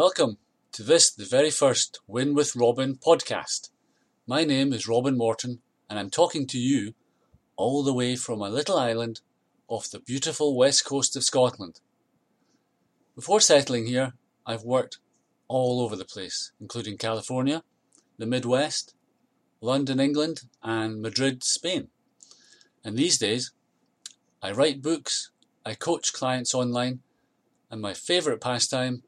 Welcome to this, the very first Win with Robin podcast. My name is Robin Morton, and I'm talking to you all the way from a little island off the beautiful west coast of Scotland. Before settling here, I've worked all over the place, including California, the Midwest, London, England, and Madrid, Spain. And these days, I write books, I coach clients online, and my favourite pastime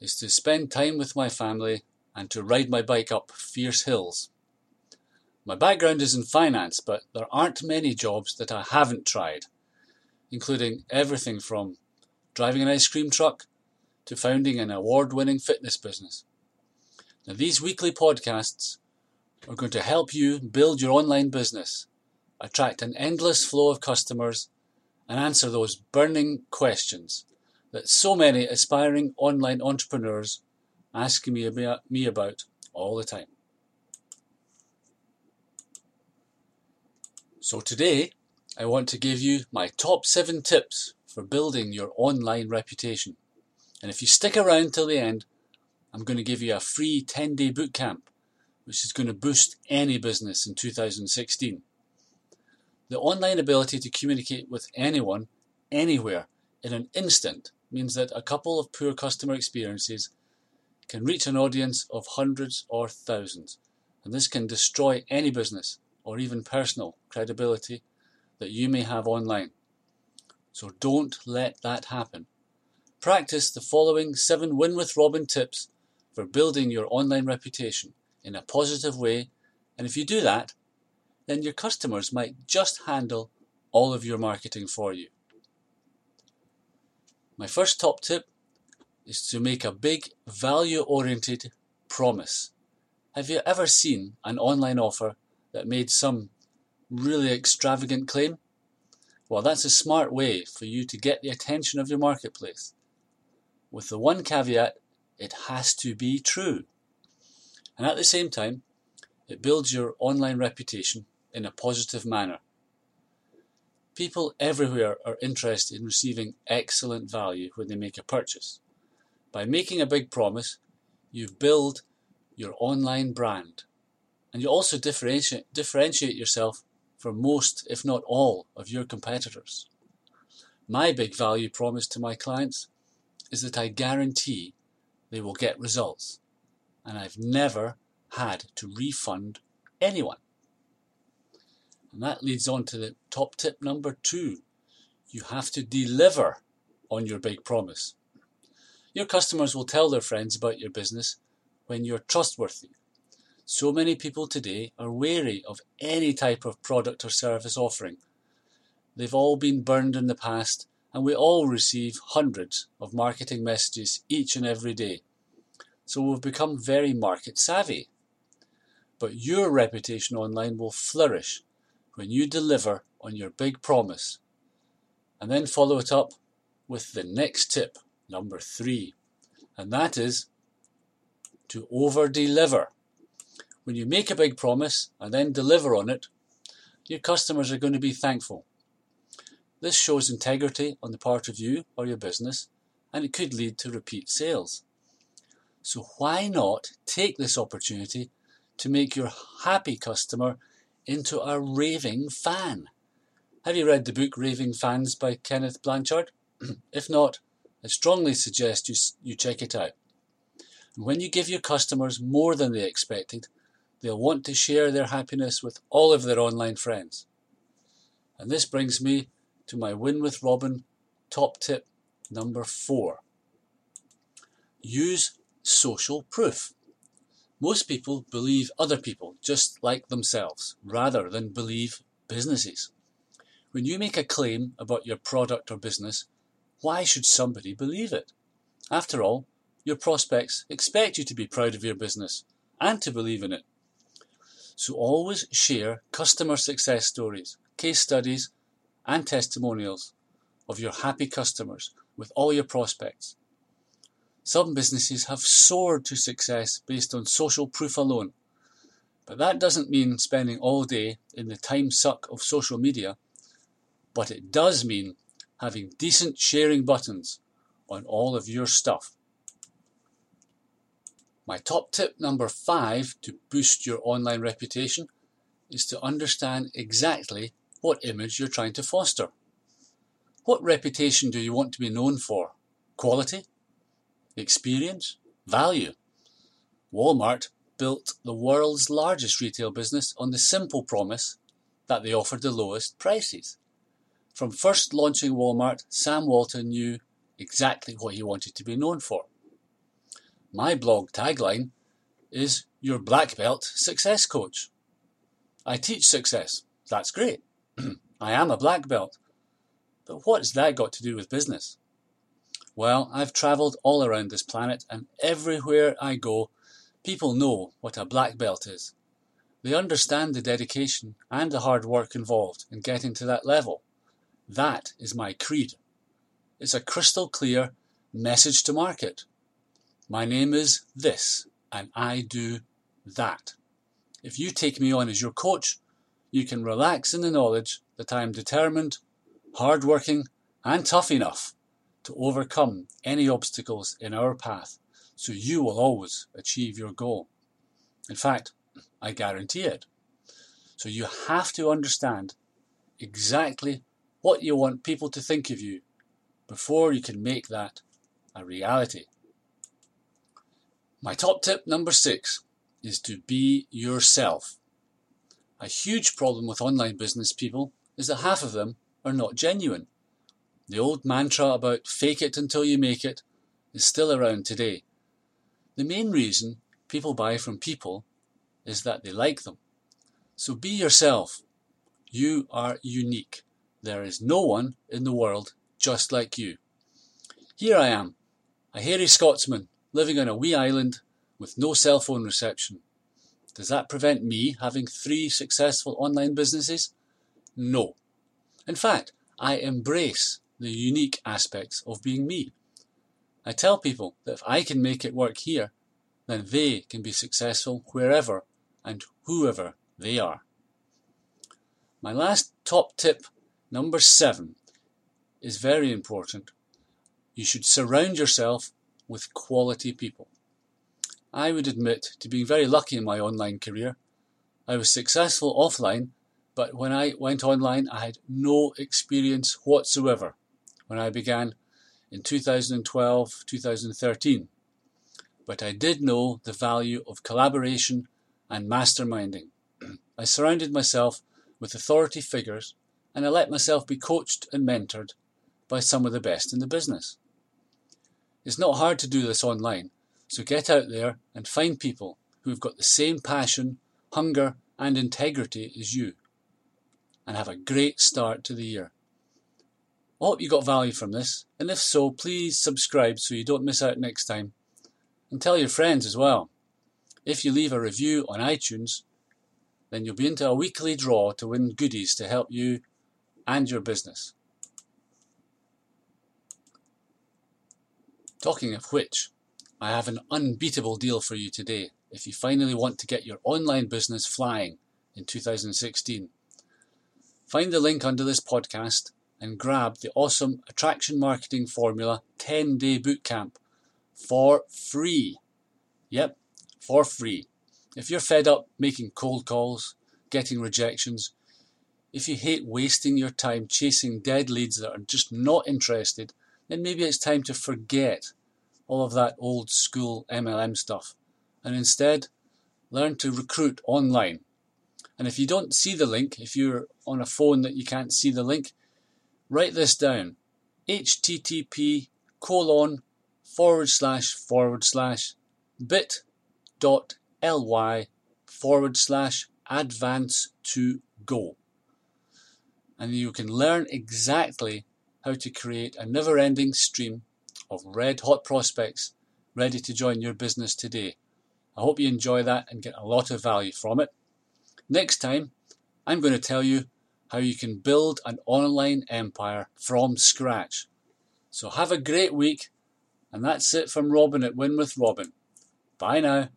is to spend time with my family and to ride my bike up fierce hills. My background is in finance, but there aren't many jobs that I haven't tried, including everything from driving an ice cream truck to founding an award winning fitness business. Now, these weekly podcasts are going to help you build your online business, attract an endless flow of customers, and answer those burning questions that so many aspiring online entrepreneurs ask me me about all the time. So today, I want to give you my top seven tips for building your online reputation. And if you stick around till the end, I'm going to give you a free 10 day bootcamp, which is going to boost any business in 2016. The online ability to communicate with anyone, anywhere, in an instant means that a couple of poor customer experiences can reach an audience of hundreds or thousands, and this can destroy any business or even personal credibility that you may have online. So don't let that happen. Practice the following seven Win with Robin tips for building your online reputation in a positive way, and if you do that, then your customers might just handle all of your marketing for you. My first top tip is to make a big value oriented promise. Have you ever seen an online offer that made some really extravagant claim? Well, that's a smart way for you to get the attention of your marketplace. With the one caveat, it has to be true. And at the same time, it builds your online reputation in a positive manner. People everywhere are interested in receiving excellent value when they make a purchase. By making a big promise, you build your online brand and you also differentiate, differentiate yourself from most, if not all, of your competitors. My big value promise to my clients is that I guarantee they will get results, and I've never had to refund anyone. And that leads on to the top tip number two. You have to deliver on your big promise. Your customers will tell their friends about your business when you're trustworthy so many people today are wary of any type of product or service offering. They've all been burned in the past, and we all receive hundreds of marketing messages each and every day. So we've become very market savvy. But your reputation online will flourish when you deliver on your big promise. And then follow it up with the next tip, number three, and that is to over deliver. When you make a big promise and then deliver on it, your customers are going to be thankful. This shows integrity on the part of you or your business, and it could lead to repeat sales. So, why not take this opportunity to make your happy customer into a raving fan? Have you read the book Raving Fans by Kenneth Blanchard? if not, I strongly suggest you, you check it out. And when you give your customers more than they expected, They'll want to share their happiness with all of their online friends. And this brings me to my Win with Robin top tip number four. Use social proof. Most people believe other people just like themselves rather than believe businesses. When you make a claim about your product or business, why should somebody believe it? After all, your prospects expect you to be proud of your business and to believe in it. So always share customer success stories, case studies, and testimonials of your happy customers with all your prospects. Some businesses have soared to success based on social proof alone. But that doesn't mean spending all day in the time suck of social media, but it does mean having decent sharing buttons on all of your stuff. My top tip number five to boost your online reputation is to understand exactly what image you're trying to foster. What reputation do you want to be known for? Quality? Experience? Value? Walmart built the world's largest retail business on the simple promise that they offered the lowest prices. From first launching Walmart, Sam Walton knew exactly what he wanted to be known for. My blog tagline is Your Black Belt Success Coach. I teach success. That's great. I am a black belt. But what's that got to do with business? Well, I've travelled all around this planet, and everywhere I go, people know what a black belt is. They understand the dedication and the hard work involved in getting to that level. That is my creed. It's a crystal clear message to market. My name is this, and I do that. If you take me on as your coach, you can relax in the knowledge that I am determined, hardworking, and tough enough to overcome any obstacles in our path, so you will always achieve your goal. In fact, I guarantee it. So you have to understand exactly what you want people to think of you before you can make that a reality. My top tip number six is to be yourself. A huge problem with online business people is that half of them are not genuine. The old mantra about fake it until you make it is still around today. The main reason people buy from people is that they like them. So be yourself. You are unique. There is no one in the world just like you. Here I am, a hairy Scotsman living on a wee island with no cell phone reception. Does that prevent me having three successful online businesses? No. In fact, I embrace the unique aspects of being me. I tell people that if I can make it work here, then they can be successful wherever and whoever they are. My last top tip, number seven, is very important you should surround yourself with quality people. I would admit to being very lucky in my online career. I was successful offline, but when I went online, I had no experience whatsoever when I began in 2012 2013. But I did know the value of collaboration and masterminding. I surrounded myself with authority figures and I let myself be coached and mentored by some of the best in the business. It's not hard to do this online, so get out there and find people who've got the same passion, hunger, and integrity as you, and have a great start to the year. I hope you got value from this, and if so, please subscribe so you don't miss out next time. And tell your friends as well. If you leave a review on iTunes, then you'll be into a weekly draw to win goodies to help you and your business. Talking of which, I have an unbeatable deal for you today if you finally want to get your online business flying in 2016. Find the link under this podcast and grab the awesome Attraction Marketing Formula 10 day bootcamp for free. Yep, for free. If you're fed up making cold calls, getting rejections, if you hate wasting your time chasing dead leads that are just not interested, then maybe it's time to forget all of that old school MLM stuff and instead learn to recruit online. And if you don't see the link, if you're on a phone that you can't see the link, write this down http colon forward slash forward slash bit dot ly forward slash advance to go. And you can learn exactly how to create a never ending stream of red hot prospects ready to join your business today. I hope you enjoy that and get a lot of value from it. Next time, I'm going to tell you how you can build an online empire from scratch. So have a great week, and that's it from Robin at Win with Robin. Bye now.